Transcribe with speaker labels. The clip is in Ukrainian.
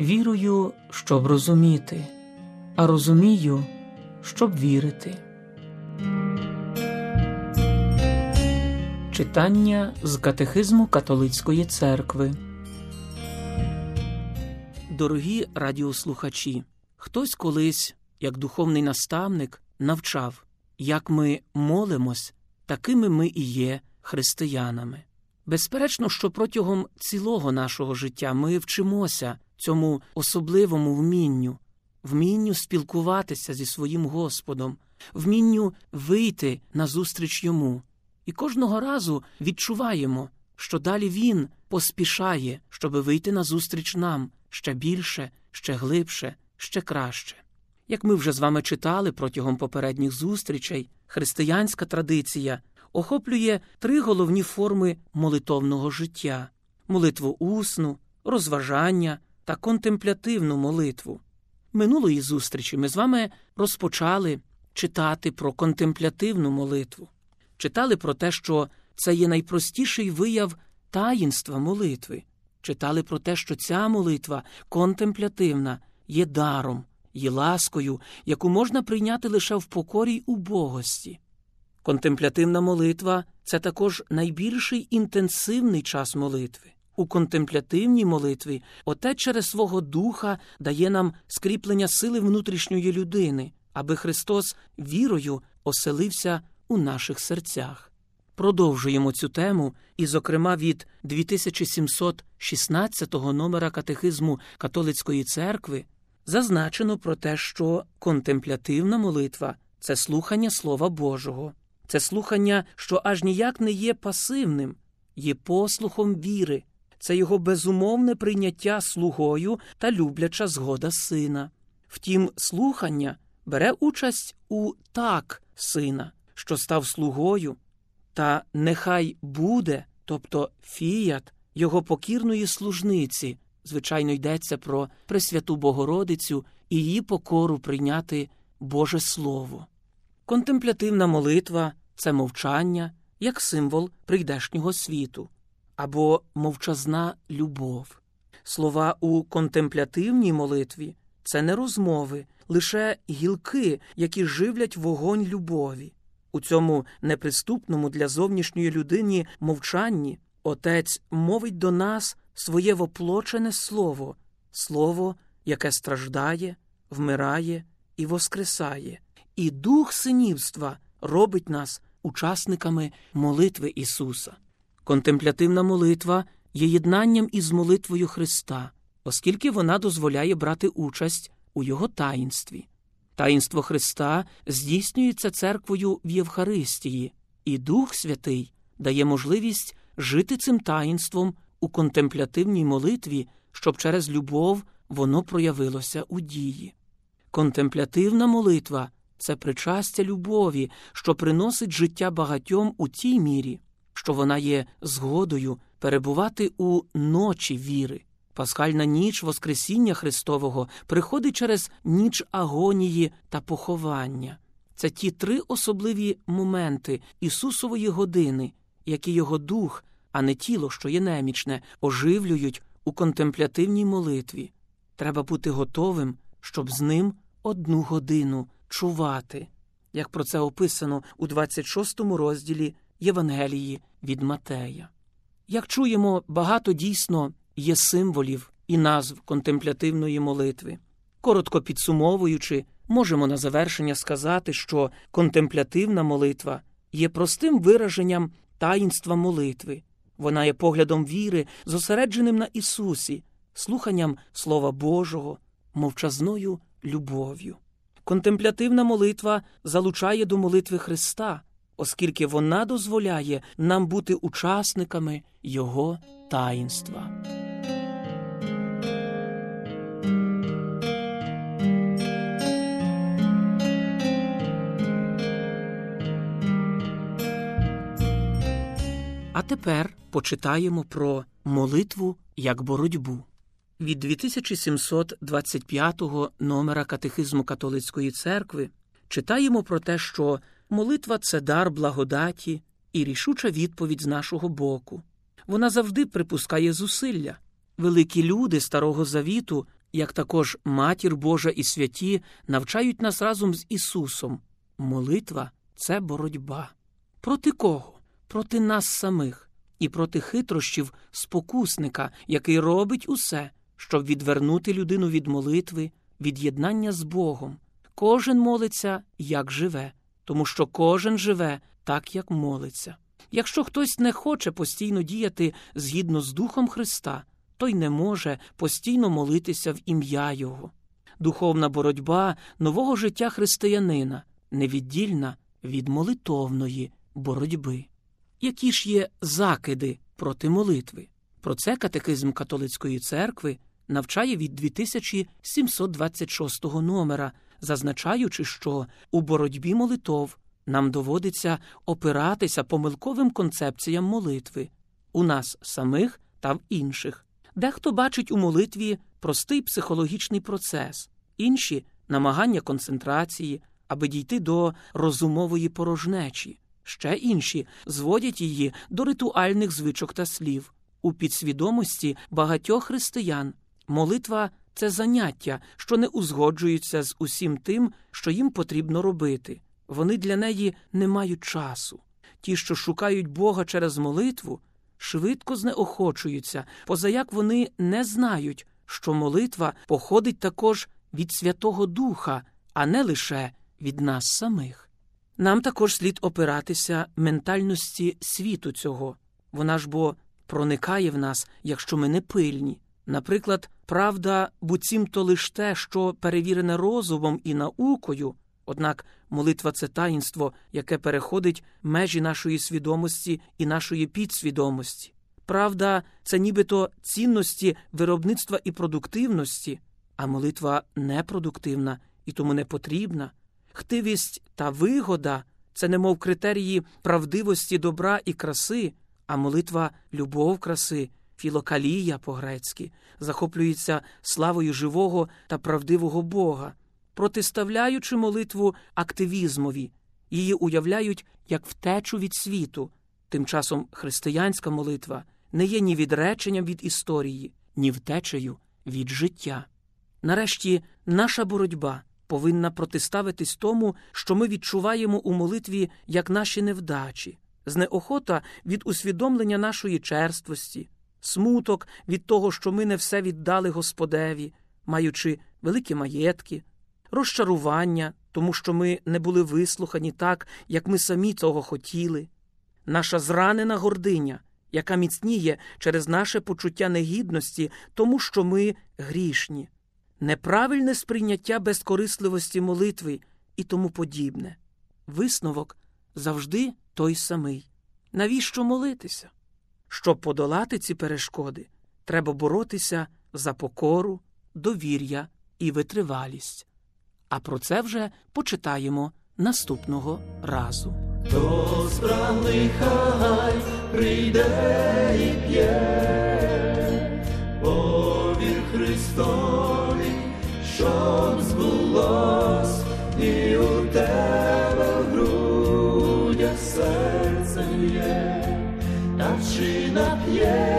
Speaker 1: Вірую, щоб розуміти, а розумію, щоб вірити. Читання з Катехизму Католицької церкви. Дорогі радіослухачі. Хтось колись, як духовний наставник, навчав, як ми молимось, такими ми і є християнами. Безперечно, що протягом цілого нашого життя ми вчимося цьому особливому вмінню, вмінню спілкуватися зі своїм Господом, вмінню вийти назустріч йому. І кожного разу відчуваємо, що далі Він поспішає, щоби вийти назустріч нам ще більше, ще глибше, ще краще. Як ми вже з вами читали протягом попередніх зустрічей, християнська традиція охоплює три головні форми молитовного життя молитву усну, розважання та контемплятивну молитву. Минулої зустрічі ми з вами розпочали читати про контемплятивну молитву, читали про те, що це є найпростіший вияв таїнства молитви, читали про те, що ця молитва контемплятивна є даром, є ласкою, яку можна прийняти лише в покорі й убогості. Контемплятивна молитва це також найбільший інтенсивний час молитви. У контемплятивній молитві Отець через свого духа дає нам скріплення сили внутрішньої людини, аби Христос вірою оселився у наших серцях. Продовжуємо цю тему, і, зокрема, від 2716 номера катехизму Католицької церкви зазначено про те, що контемплятивна молитва це слухання Слова Божого, це слухання, що аж ніяк не є пасивним, є послухом віри, це його безумовне прийняття слугою та любляча згода сина. Втім, слухання бере участь у так сина, що став слугою, та нехай буде, тобто фіят його покірної служниці, звичайно, йдеться про Пресвяту Богородицю і її покору прийняти Боже Слово. Контемплятивна молитва це мовчання як символ прийдешнього світу або мовчазна любов. Слова у контемплятивній молитві це не розмови, лише гілки, які живлять вогонь любові. У цьому неприступному для зовнішньої людини мовчанні Отець мовить до нас своє воплочене слово, слово, яке страждає, вмирає і воскресає, і дух синівства робить нас учасниками молитви Ісуса. Контемплятивна молитва є єднанням із молитвою Христа, оскільки вона дозволяє брати участь у Його таїнстві. Таїнство Христа здійснюється церквою в Євхаристії, і Дух Святий дає можливість жити цим таїнством у контемплятивній молитві, щоб через любов воно проявилося у дії. Контемплятивна молитва це причастя любові, що приносить життя багатьом у тій мірі, що вона є згодою перебувати у ночі віри. Пасхальна ніч Воскресіння Христового приходить через ніч агонії та поховання. Це ті три особливі моменти Ісусової години, які Його дух, а не тіло, що є немічне, оживлюють у контемплятивній молитві. Треба бути готовим, щоб з ним одну годину чувати, як про це описано у 26 розділі Євангелії від Матея. Як чуємо, багато дійсно є символів і назв контемплятивної молитви. Коротко підсумовуючи, можемо на завершення сказати, що контемплятивна молитва є простим вираженням таїнства молитви, вона є поглядом віри, зосередженим на Ісусі, слуханням Слова Божого, мовчазною любов'ю. Контемплятивна молитва залучає до молитви Христа, оскільки вона дозволяє нам бути учасниками Його таїнства. А тепер почитаємо про молитву як боротьбу. Від 2725 номера Катехизму Католицької церкви читаємо про те, що молитва це дар благодаті і рішуча відповідь з нашого боку. Вона завжди припускає зусилля. Великі люди Старого Завіту як також Матір Божа і святі навчають нас разом з Ісусом. Молитва це боротьба. Проти кого? Проти нас самих і проти хитрощів спокусника, який робить усе, щоб відвернути людину від молитви, від єднання з Богом. Кожен молиться, як живе, тому що кожен живе так, як молиться. Якщо хтось не хоче постійно діяти згідно з Духом Христа, той не може постійно молитися в ім'я Його. Духовна боротьба нового життя християнина невіддільна від молитовної боротьби. Які ж є закиди проти молитви? Про це катехизм католицької церкви навчає від 2726 номера, зазначаючи, що у боротьбі молитов нам доводиться опиратися помилковим концепціям молитви у нас самих та в інших. Дехто бачить у молитві простий психологічний процес, інші намагання концентрації, аби дійти до розумової порожнечі, ще інші зводять її до ритуальних звичок та слів. У підсвідомості багатьох християн молитва це заняття, що не узгоджуються з усім тим, що їм потрібно робити. Вони для неї не мають часу. Ті, що шукають Бога через молитву, швидко знеохочуються, позаяк вони не знають, що молитва походить також від Святого Духа, а не лише від нас самих. Нам також слід опиратися ментальності світу цього. Вона ж бо проникає в нас, якщо ми не пильні. Наприклад, правда, буцімто лиш те, що перевірене розумом і наукою, однак молитва це таїнство, яке переходить межі нашої свідомості і нашої підсвідомості. Правда, це нібито цінності виробництва і продуктивності, а молитва непродуктивна і тому не потрібна. Хтивість та вигода це немов критерії правдивості добра і краси, а молитва любов краси, філокалія по-грецьки, захоплюється славою живого та правдивого Бога, протиставляючи молитву активізмові, її уявляють як втечу від світу. Тим часом християнська молитва не є ні відреченням від історії, ні втечею від життя. Нарешті, наша боротьба повинна протиставитись тому, що ми відчуваємо у молитві як наші невдачі, знеохота від усвідомлення нашої черствості, смуток від того, що ми не все віддали Господеві, маючи великі маєтки, розчарування, тому що ми не були вислухані так, як ми самі цього хотіли, наша зранена гординя, яка міцніє через наше почуття негідності, тому що ми грішні, неправильне сприйняття безкорисливості молитви і тому подібне. Висновок завжди той самий. Навіщо молитися? Щоб подолати ці перешкоди, треба боротися за покору, довір'я і витривалість. А про це вже почитаємо наступного разу.
Speaker 2: Хто справний хай прийде і п'є, повір Христові, щоб збулось, і у тебе na yet.